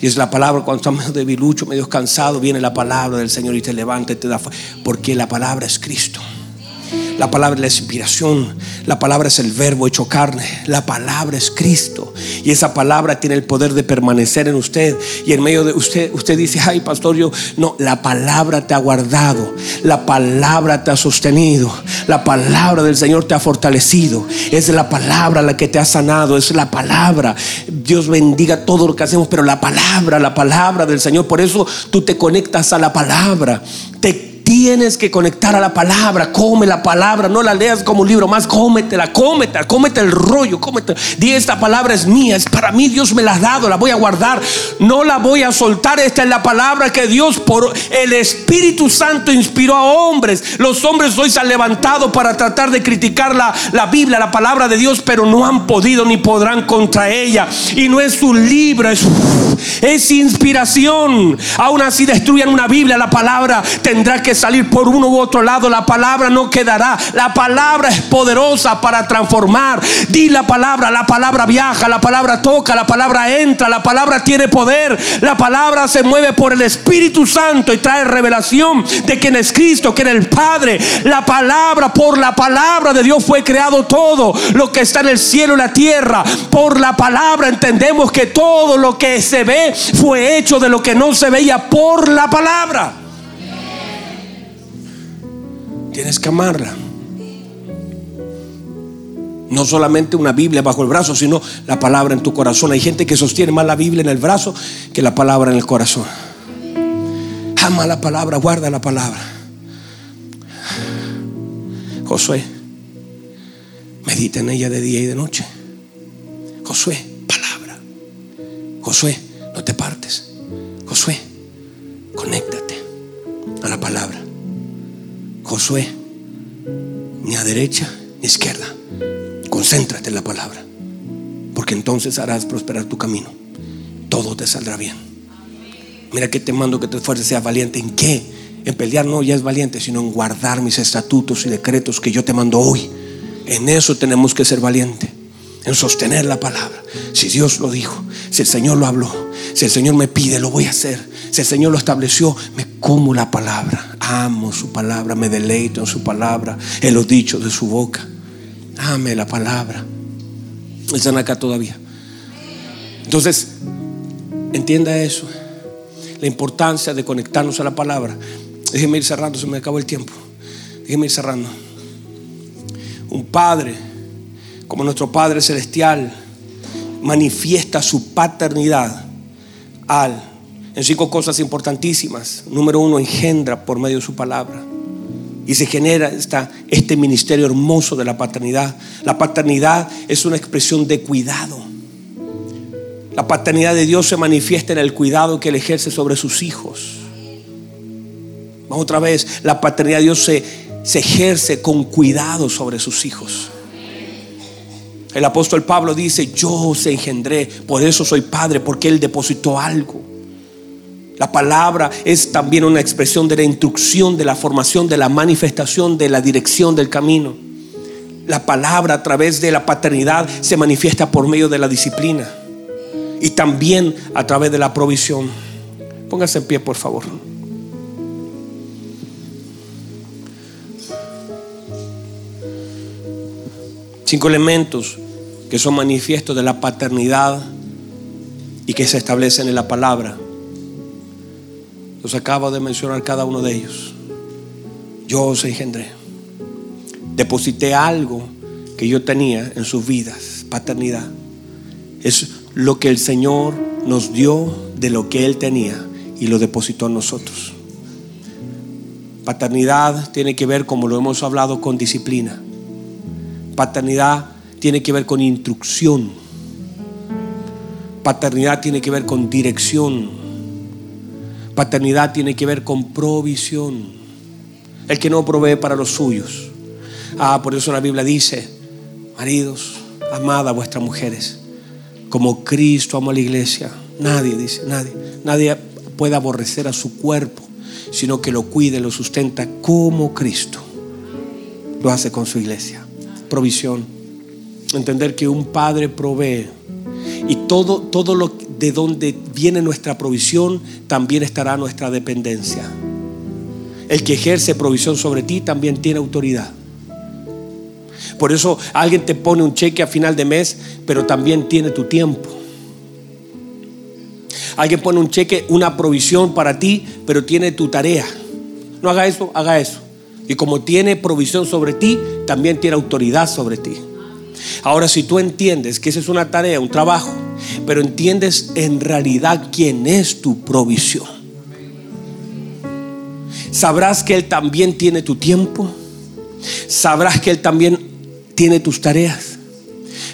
Y es la palabra cuando estás medio debilucho, medio cansado, viene la palabra del Señor y te levanta y te da fuerza, porque la palabra es Cristo. La palabra es la inspiración. La palabra es el verbo hecho carne. La palabra es Cristo. Y esa palabra tiene el poder de permanecer en usted. Y en medio de usted, usted dice, ay pastor, yo no, la palabra te ha guardado. La palabra te ha sostenido. La palabra del Señor te ha fortalecido. Es la palabra la que te ha sanado. Es la palabra. Dios bendiga todo lo que hacemos, pero la palabra, la palabra del Señor. Por eso tú te conectas a la palabra. Te Tienes que conectar a la palabra. Come la palabra. No la leas como un libro más. Cómetela, cómetela, cómete el rollo. Cómete. Di esta palabra es mía. Es para mí. Dios me la ha dado. La voy a guardar. No la voy a soltar. Esta es la palabra que Dios por el Espíritu Santo inspiró a hombres. Los hombres hoy se han levantado para tratar de criticar la, la Biblia, la palabra de Dios, pero no han podido ni podrán contra ella. Y no es un libro, es, es inspiración. Aún así destruyan una Biblia, la palabra tendrá que salir por uno u otro lado, la palabra no quedará. La palabra es poderosa para transformar. Di la palabra, la palabra viaja, la palabra toca, la palabra entra, la palabra tiene poder. La palabra se mueve por el Espíritu Santo y trae revelación de quién es Cristo, quién es el Padre. La palabra, por la palabra de Dios fue creado todo lo que está en el cielo y la tierra. Por la palabra entendemos que todo lo que se ve fue hecho de lo que no se veía por la palabra. Tienes que amarla. No solamente una Biblia bajo el brazo, sino la palabra en tu corazón. Hay gente que sostiene más la Biblia en el brazo que la palabra en el corazón. Ama la palabra, guarda la palabra. Josué, medita en ella de día y de noche. Josué, palabra. Josué, no te partes. Ni a derecha ni a izquierda. Concéntrate en la palabra, porque entonces harás prosperar tu camino. Todo te saldrá bien. Mira que te mando que te esfuerces, seas valiente. ¿En qué? En pelear no ya es valiente, sino en guardar mis estatutos y decretos que yo te mando hoy. En eso tenemos que ser valientes en sostener la palabra. Si Dios lo dijo, si el Señor lo habló, si el Señor me pide, lo voy a hacer. Si el Señor lo estableció, me como la palabra. Amo su palabra, me deleito en su palabra, en los dichos de su boca. Ame la palabra. Están acá todavía. Entonces, entienda eso. La importancia de conectarnos a la palabra. Déjeme ir cerrando, se me acabó el tiempo. Déjeme ir cerrando. Un padre como nuestro Padre Celestial manifiesta su paternidad al, en cinco cosas importantísimas. Número uno, engendra por medio de su palabra. Y se genera este ministerio hermoso de la paternidad. La paternidad es una expresión de cuidado. La paternidad de Dios se manifiesta en el cuidado que Él ejerce sobre sus hijos. Vamos otra vez, la paternidad de Dios se, se ejerce con cuidado sobre sus hijos. El apóstol Pablo dice, yo os engendré, por eso soy padre, porque Él depositó algo. La palabra es también una expresión de la instrucción, de la formación, de la manifestación, de la dirección del camino. La palabra a través de la paternidad se manifiesta por medio de la disciplina y también a través de la provisión. Póngase en pie, por favor. Cinco elementos que son manifiestos de la paternidad y que se establecen en la palabra. Los acabo de mencionar cada uno de ellos. Yo os engendré. Deposité algo que yo tenía en sus vidas, paternidad. Es lo que el Señor nos dio de lo que Él tenía y lo depositó en nosotros. Paternidad tiene que ver, como lo hemos hablado, con disciplina. Paternidad tiene que ver con instrucción. Paternidad tiene que ver con dirección. Paternidad tiene que ver con provisión. El que no provee para los suyos. Ah, por eso la Biblia dice, maridos, amad a vuestras mujeres, como Cristo amó a la iglesia. Nadie dice, nadie, nadie puede aborrecer a su cuerpo, sino que lo cuide, lo sustenta como Cristo lo hace con su iglesia. Provisión. Entender que un padre provee y todo, todo lo de donde viene nuestra provisión también estará nuestra dependencia. El que ejerce provisión sobre ti también tiene autoridad. Por eso alguien te pone un cheque a final de mes, pero también tiene tu tiempo. Alguien pone un cheque, una provisión para ti, pero tiene tu tarea. No haga eso, haga eso. Y como tiene provisión sobre ti, también tiene autoridad sobre ti. Ahora, si tú entiendes que esa es una tarea, un trabajo, pero entiendes en realidad quién es tu provisión, sabrás que Él también tiene tu tiempo, sabrás que Él también tiene tus tareas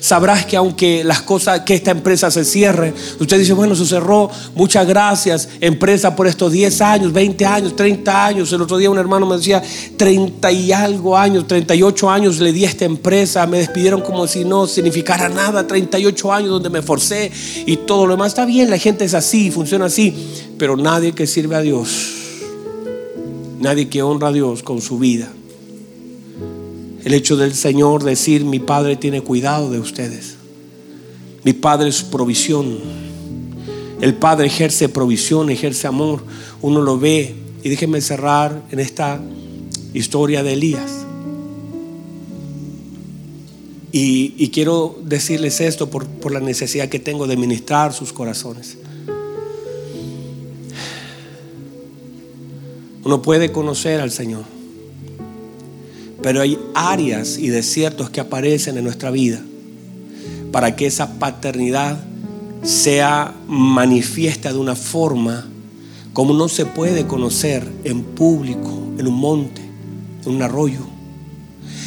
sabrás que aunque las cosas, que esta empresa se cierre, usted dice, bueno, se cerró, muchas gracias, empresa por estos 10 años, 20 años, 30 años. El otro día un hermano me decía, 30 y algo años, 38 años le di a esta empresa, me despidieron como si no significara nada, 38 años donde me forcé y todo lo demás. Está bien, la gente es así, funciona así, pero nadie que sirve a Dios, nadie que honra a Dios con su vida el hecho del Señor decir, mi Padre tiene cuidado de ustedes. Mi Padre es provisión. El Padre ejerce provisión, ejerce amor. Uno lo ve. Y déjenme cerrar en esta historia de Elías. Y, quiero decirles esto por, por la necesidad que tengo de ministrar sus corazones. Uno puede conocer al Señor pero hay áreas y desiertos que aparecen en nuestra vida para que esa paternidad sea manifiesta de una forma como no se puede conocer en público, en un monte, en un arroyo.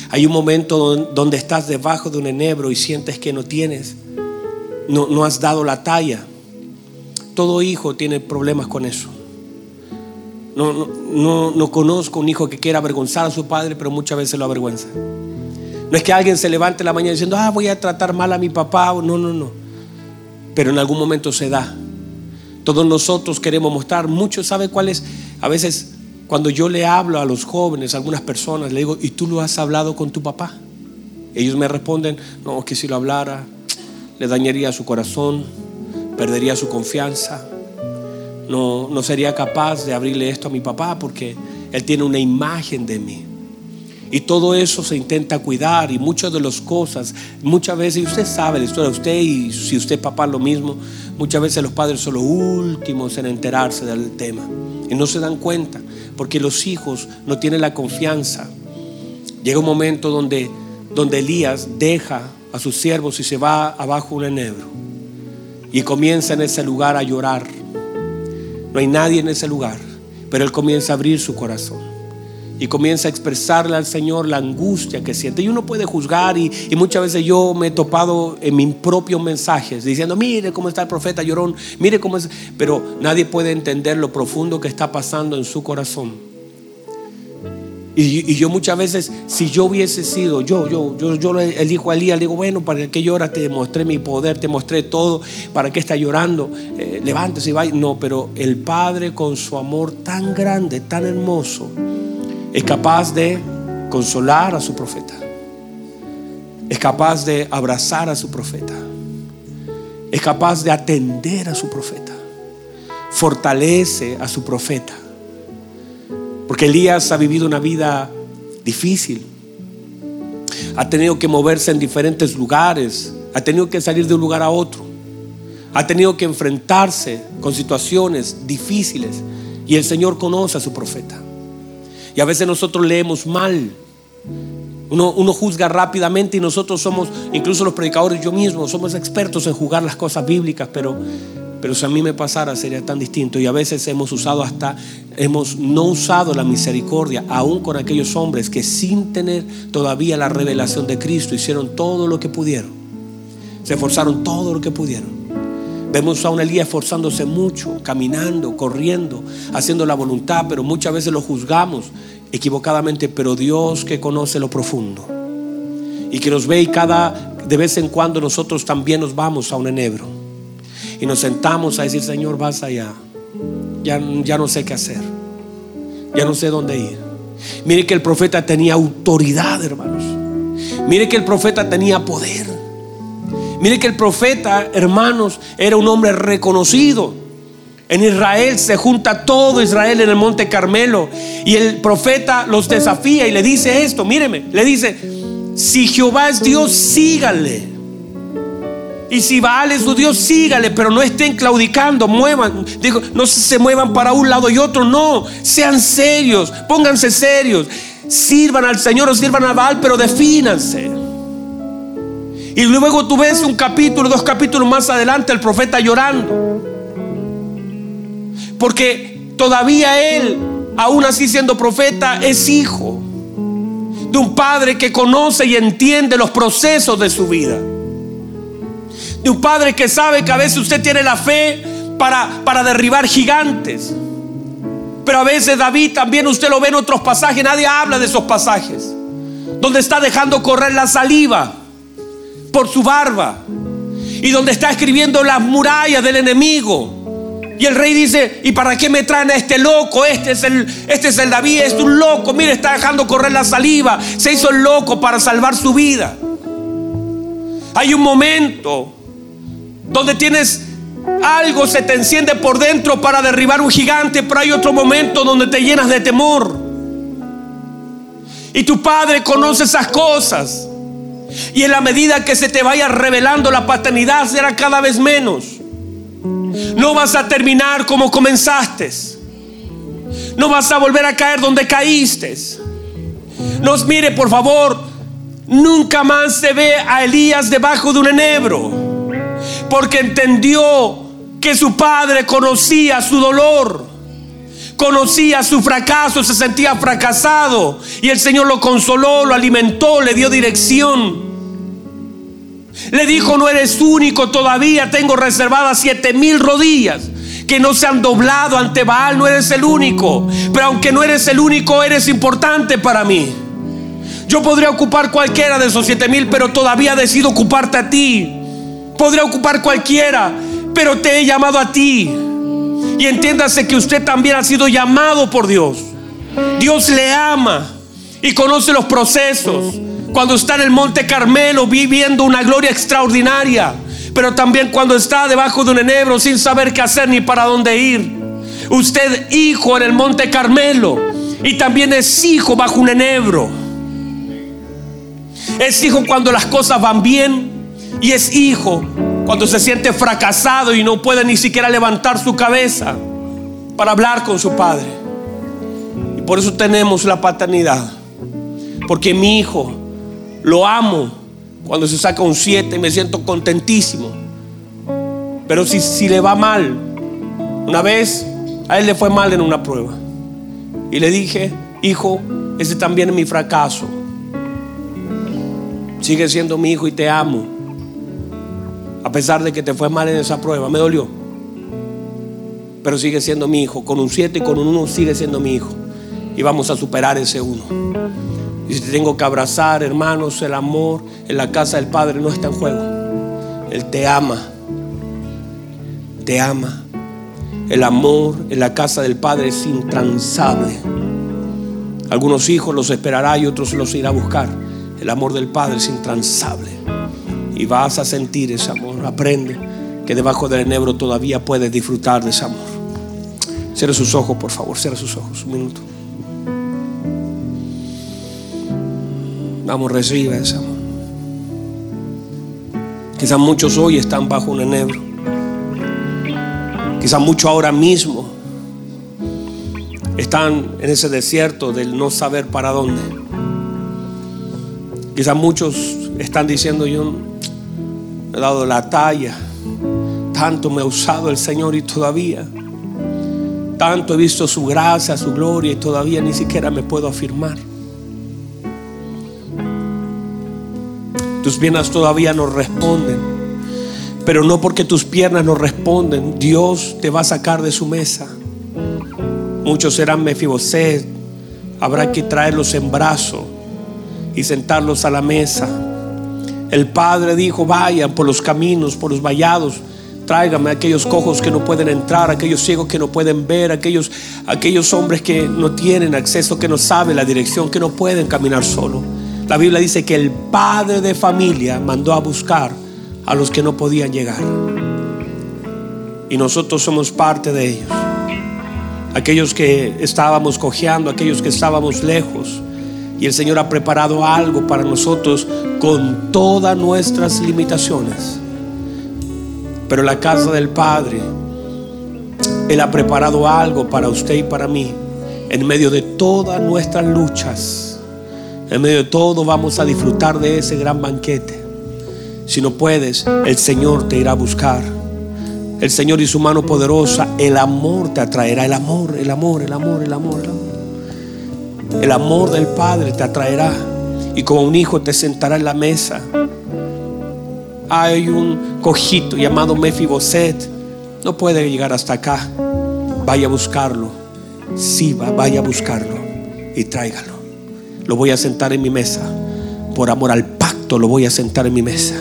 Hay un momento donde estás debajo de un enebro y sientes que no tienes, no, no has dado la talla. Todo hijo tiene problemas con eso. No, no, no, conozco un hijo que quiera avergonzar a su padre, pero muchas veces lo avergüenza. No es que alguien se levante la mañana diciendo, ah, voy a tratar mal a mi papá. No, no, no. Pero en algún momento se da. Todos nosotros queremos mostrar. Muchos saben cuál es. A veces, cuando yo le hablo a los jóvenes, a algunas personas, le digo, ¿y tú lo has hablado con tu papá? Ellos me responden, no, que si lo hablara, le dañaría su corazón, perdería su confianza no, no sería capaz de abrirle esto a mi papá porque él tiene una imagen de mí. Y todo eso se intenta cuidar y muchas de las cosas, muchas veces, y usted sabe la historia usted y si usted papá lo mismo, muchas veces los padres son los últimos en enterarse del tema y no se dan cuenta porque los hijos no tienen la confianza. Llega un momento donde, donde Elías deja a sus siervos y se va abajo un enebro y comienza en ese lugar a llorar no hay nadie en ese lugar, pero él comienza a abrir su corazón y comienza a expresarle al Señor la angustia que siente. Y uno puede juzgar y, muchas veces yo me he topado en mis propios mensajes diciendo, mire cómo está el profeta llorón, mire cómo es, pero nadie puede entender lo profundo que está pasando en su corazón. Y, yo muchas veces, si yo hubiese sido, yo, yo, yo, yo elijo a Elías, le digo, bueno, para que llora te mostré mi poder, te mostré todo, para que está llorando, eh, levántese y vaya. No, pero el Padre con su amor tan grande, tan hermoso, es capaz de consolar a su profeta. Es capaz de abrazar a su profeta. Es capaz de atender a su profeta. Fortalece a su profeta porque Elías ha vivido una vida difícil. Ha tenido que moverse en diferentes lugares. Ha tenido que salir de un lugar a otro. Ha tenido que enfrentarse con situaciones difíciles. Y el Señor conoce a su profeta. Y a veces nosotros leemos mal. Uno, uno, juzga rápidamente y nosotros somos, incluso los predicadores, yo mismo, somos expertos en jugar las cosas bíblicas, pero pero si a mí me pasara sería tan distinto. Y a veces hemos usado hasta, hemos no usado la misericordia, aún con aquellos hombres que sin tener todavía la revelación de Cristo hicieron todo lo que pudieron. Se esforzaron todo lo que pudieron. Vemos a un Elías esforzándose mucho, caminando, corriendo, haciendo la voluntad, pero muchas veces lo juzgamos equivocadamente, pero Dios que conoce lo profundo y que nos ve y cada de vez en cuando nosotros también nos vamos a un enebro y nos sentamos a decir, Señor, vas allá. Ya, ya no sé qué hacer. ya no sé dónde ir. Mire que el profeta tenía autoridad, hermanos. Mire que el profeta tenía poder. Mire que el profeta, hermanos, era un hombre reconocido. En Israel se junta todo Israel en el monte Carmelo. Y el profeta los desafía y le dice esto, míreme, le dice, si Jehová es Dios, síganle. Y si Baal es su Dios, sígale, pero no estén claudicando, muevan. Digo, no se muevan para un lado y otro, no. Sean serios, pónganse serios. Sirvan al Señor o sirvan a Baal, pero defínanse. Y luego tú ves un capítulo, dos capítulos más adelante, el profeta llorando. Porque todavía él, aún así siendo profeta, es hijo de un padre que conoce y entiende los procesos de su vida de un padre que sabe que a veces usted tiene la fe para, para derribar gigantes. Pero a veces David también usted lo ve en otros pasajes, nadie habla de esos pasajes, donde está dejando correr la saliva por su barba y donde está escribiendo las murallas del enemigo. Y el rey dice, ¿y para qué me traen a este loco? Este es el, este es el David, es un loco, mire, está dejando correr la saliva, se hizo el loco para salvar su vida. Hay un momento donde tienes algo se te enciende por dentro para derribar un gigante, pero hay otro momento donde te llenas de temor. Y tu padre conoce esas cosas. Y en la medida que se te vaya revelando la paternidad será cada vez menos. No vas a terminar como comenzaste. No vas a volver a caer donde caíste. Nos mire, por favor, nunca más se ve a Elías debajo de un enebro porque entendió que su padre conocía su dolor, conocía su fracaso, se sentía fracasado y el Señor lo consoló, lo alimentó, le dio dirección. Le dijo, no eres único todavía, tengo reservadas siete mil rodillas que no se han doblado ante Baal, no eres el único. Pero aunque no eres el único, eres importante para mí. Yo podría ocupar cualquiera de esos siete mil, pero todavía decido ocuparte a ti. Podría ocupar cualquiera, pero te he llamado a ti. Y entiéndase que usted también ha sido llamado por Dios. Dios le ama y conoce los procesos. Cuando está en el Monte Carmelo viviendo una gloria extraordinaria, pero también cuando está debajo de un enebro sin saber qué hacer ni para dónde ir. Usted hijo en el Monte Carmelo y también es hijo bajo un enebro. Es hijo cuando las cosas van bien y es hijo cuando se siente fracasado y no puede ni siquiera levantar su cabeza para hablar con su padre. Y por eso tenemos la paternidad. Porque mi hijo lo amo cuando se saca un 7 me siento contentísimo. Pero si, si le va mal, una vez a él le fue mal en una prueba. Y le dije, hijo, ese también es mi fracaso. Sigue siendo mi hijo y te amo. A pesar de que te fue mal en esa prueba, me dolió. Pero sigue siendo mi hijo. Con un 7 y con un 1 sigue siendo mi hijo. Y vamos a superar ese 1. Y si te tengo que abrazar, hermanos, el amor en la casa del Padre no está en juego. Él te ama. Te ama. El amor en la casa del Padre es intransable. Algunos hijos los esperará y otros los irá a buscar. El amor del Padre es intransable y vas a sentir ese amor. Aprende que debajo del enebro todavía puedes disfrutar de ese amor. Cierra sus ojos, por favor, cierra sus ojos, un minuto. Vamos, recibe ese amor. Quizás muchos hoy están bajo un enebro. Quizás muchos ahora mismo están en ese desierto del no saber para dónde. Quizás muchos están diciendo yo he dado la talla. Tanto me ha usado el Señor y todavía. Tanto he visto su gracia, su gloria y todavía ni siquiera me puedo afirmar. Tus piernas todavía no responden. Pero no porque tus piernas no responden, Dios te va a sacar de su mesa. Muchos serán Mefiboset. Habrá que traerlos en brazo y sentarlos a la mesa el padre dijo, vayan por los caminos, por los vallados, Tráigame aquellos cojos que no pueden entrar, aquellos ciegos que no pueden ver, aquellos, aquellos hombres que no tienen acceso, que no saben la dirección, que no pueden caminar solo. La Biblia dice que el padre de familia mandó a buscar a los que no podían llegar. Y nosotros somos parte de ellos. Aquellos que estábamos cojeando, aquellos que estábamos lejos. Y el Señor ha preparado algo para nosotros con todas nuestras limitaciones. Pero la casa del Padre, Él ha preparado algo para usted y para mí. En medio de todas nuestras luchas, en medio de todo vamos a disfrutar de ese gran banquete. Si no puedes, el Señor te irá a buscar. El Señor y su mano poderosa, el amor te atraerá. El amor, el amor, el amor, el amor. El amor del Padre te atraerá. Y como un hijo te sentará en la mesa hay un cojito llamado Mefiboset, no puede llegar hasta acá. Vaya a buscarlo. Sí, va, vaya a buscarlo y tráigalo. Lo voy a sentar en mi mesa. Por amor al pacto lo voy a sentar en mi mesa.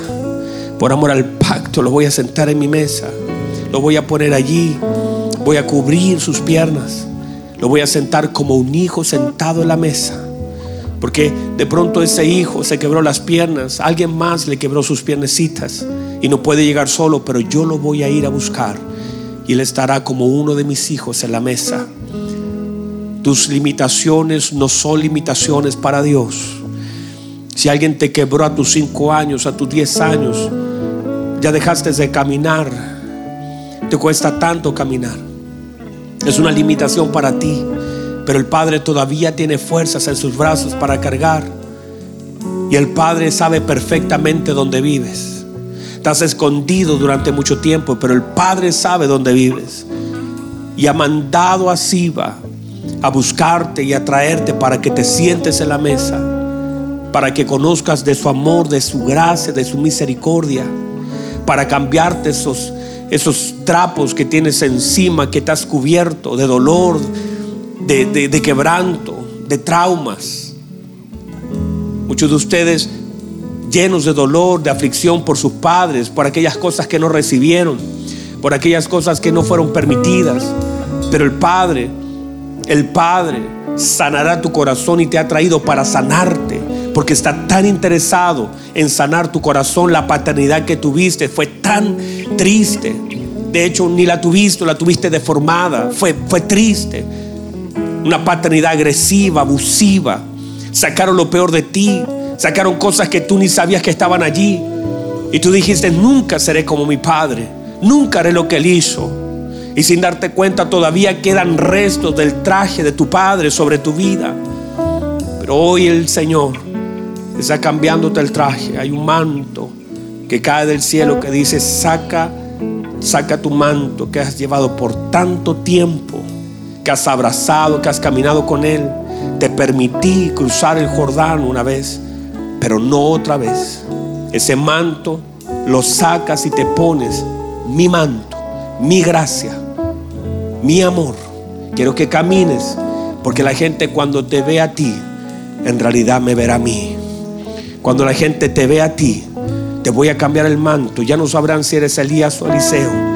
Por amor al pacto lo voy a sentar en mi mesa. Lo voy a poner allí. Voy a cubrir sus piernas. Lo voy a sentar como un hijo sentado en la mesa. Porque de pronto ese hijo se quebró las piernas, alguien más le quebró sus piernecitas y no puede llegar solo, pero yo lo voy a ir a buscar y él estará como uno de mis hijos en la mesa. Tus limitaciones no son limitaciones para Dios. Si alguien te quebró a tus cinco años, a tus diez años, ya dejaste de caminar, te cuesta tanto caminar. Es una limitación para ti. Pero el Padre todavía tiene fuerzas en sus brazos para cargar. Y el Padre sabe perfectamente dónde vives. Estás escondido durante mucho tiempo, pero el Padre sabe dónde vives. Y ha mandado a Siba a buscarte y a traerte para que te sientes en la mesa. Para que conozcas de su amor, de su gracia, de su misericordia. Para cambiarte esos, esos trapos que tienes encima, que has cubierto de dolor, de, quebranto, de traumas. Muchos de ustedes llenos de dolor, de aflicción por sus padres, por aquellas cosas que no recibieron, por aquellas cosas que no fueron permitidas. Pero el Padre, el Padre sanará tu corazón y te ha traído para sanarte, porque está tan interesado en sanar tu corazón. La paternidad que tuviste fue tan triste. De hecho, ni la tuviste, la tuviste deformada. Fue, fue triste una paternidad agresiva, abusiva. Sacaron lo peor de ti. Sacaron cosas que tú ni sabías que estaban allí. Y tú dijiste, nunca seré como mi padre. Nunca haré lo que él hizo. Y sin darte cuenta todavía quedan restos del traje de tu padre sobre tu vida. Pero hoy el Señor está cambiándote el traje. Hay un manto que cae del cielo que dice, saca, saca tu manto que has llevado por tanto tiempo que has abrazado, que has caminado con Él. Te permití cruzar el Jordán una vez, pero no otra vez. Ese manto lo sacas y te pones mi manto, mi gracia, mi amor. Quiero que camines, porque la gente cuando te ve a ti, en realidad me verá a mí. Cuando la gente te ve a ti, te voy a cambiar el manto. Ya no sabrán si eres Elías o Eliseo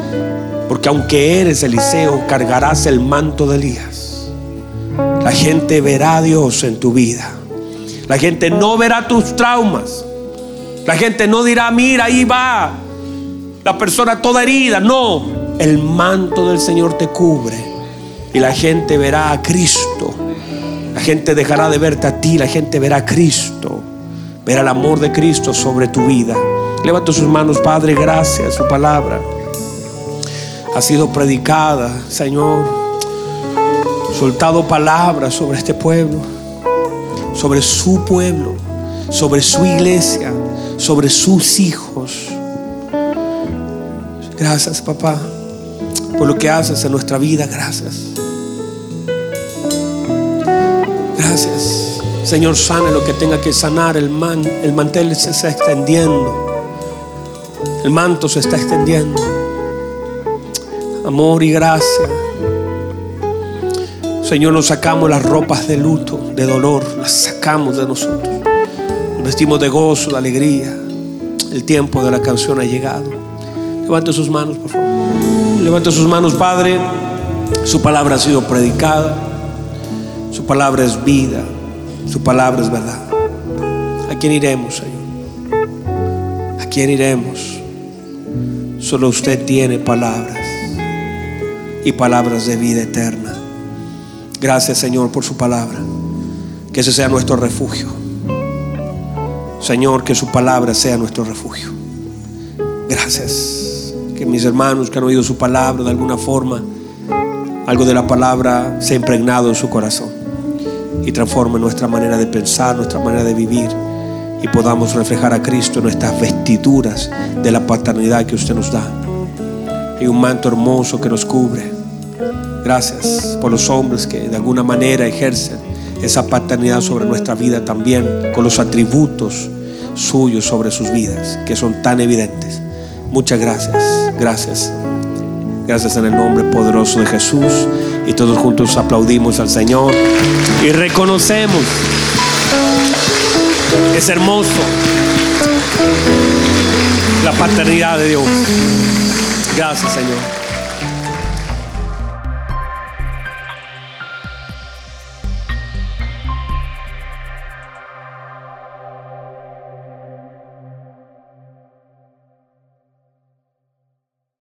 porque aunque eres Eliseo, cargarás el manto de Elías. La gente verá a Dios en tu vida. La gente no verá tus traumas. La gente no dirá, mira, ahí va la persona toda herida. No, el manto del Señor te cubre. Y la gente verá a Cristo. La gente dejará de verte a ti. La gente verá a Cristo. Verá el amor de Cristo sobre tu vida. Levanta sus manos, Padre, gracias su palabra ha sido predicada, Señor. Soltado palabras sobre este pueblo, sobre su pueblo, sobre su iglesia, sobre sus hijos. Gracias, papá, por lo que haces en nuestra vida. Gracias. Gracias. Señor, sane lo que tenga que sanar. El, man, el mantel se está extendiendo. El manto se está extendiendo amor y gracia. Señor, nos sacamos las ropas de luto, de dolor, las sacamos de nosotros. Nos vestimos de gozo, de alegría. El tiempo de la canción ha llegado. Levante sus manos, por favor. Levante sus manos, Padre. Su palabra ha sido predicada. Su palabra es vida. Su palabra es verdad. ¿A quién iremos, Señor? ¿A quién iremos? Solo usted tiene palabras y palabras de vida eterna. Gracias, Señor, por su palabra. Que ese sea nuestro refugio. Señor, que su palabra sea nuestro refugio. Gracias. Que mis hermanos que han oído su palabra de alguna forma, algo de la palabra se ha impregnado en su corazón y transforme nuestra manera de pensar, nuestra manera de vivir y podamos reflejar a Cristo en nuestras vestiduras de la paternidad que usted nos da. Hay un manto hermoso que nos cubre. Gracias por los hombres que de alguna manera ejercen esa paternidad sobre nuestra vida también, con los atributos suyos sobre sus vidas, que son tan evidentes. Muchas gracias, gracias. Gracias en el nombre poderoso de Jesús. Y todos juntos aplaudimos al Señor y reconocemos. Es hermoso la paternidad de Dios. Gracias, Señor.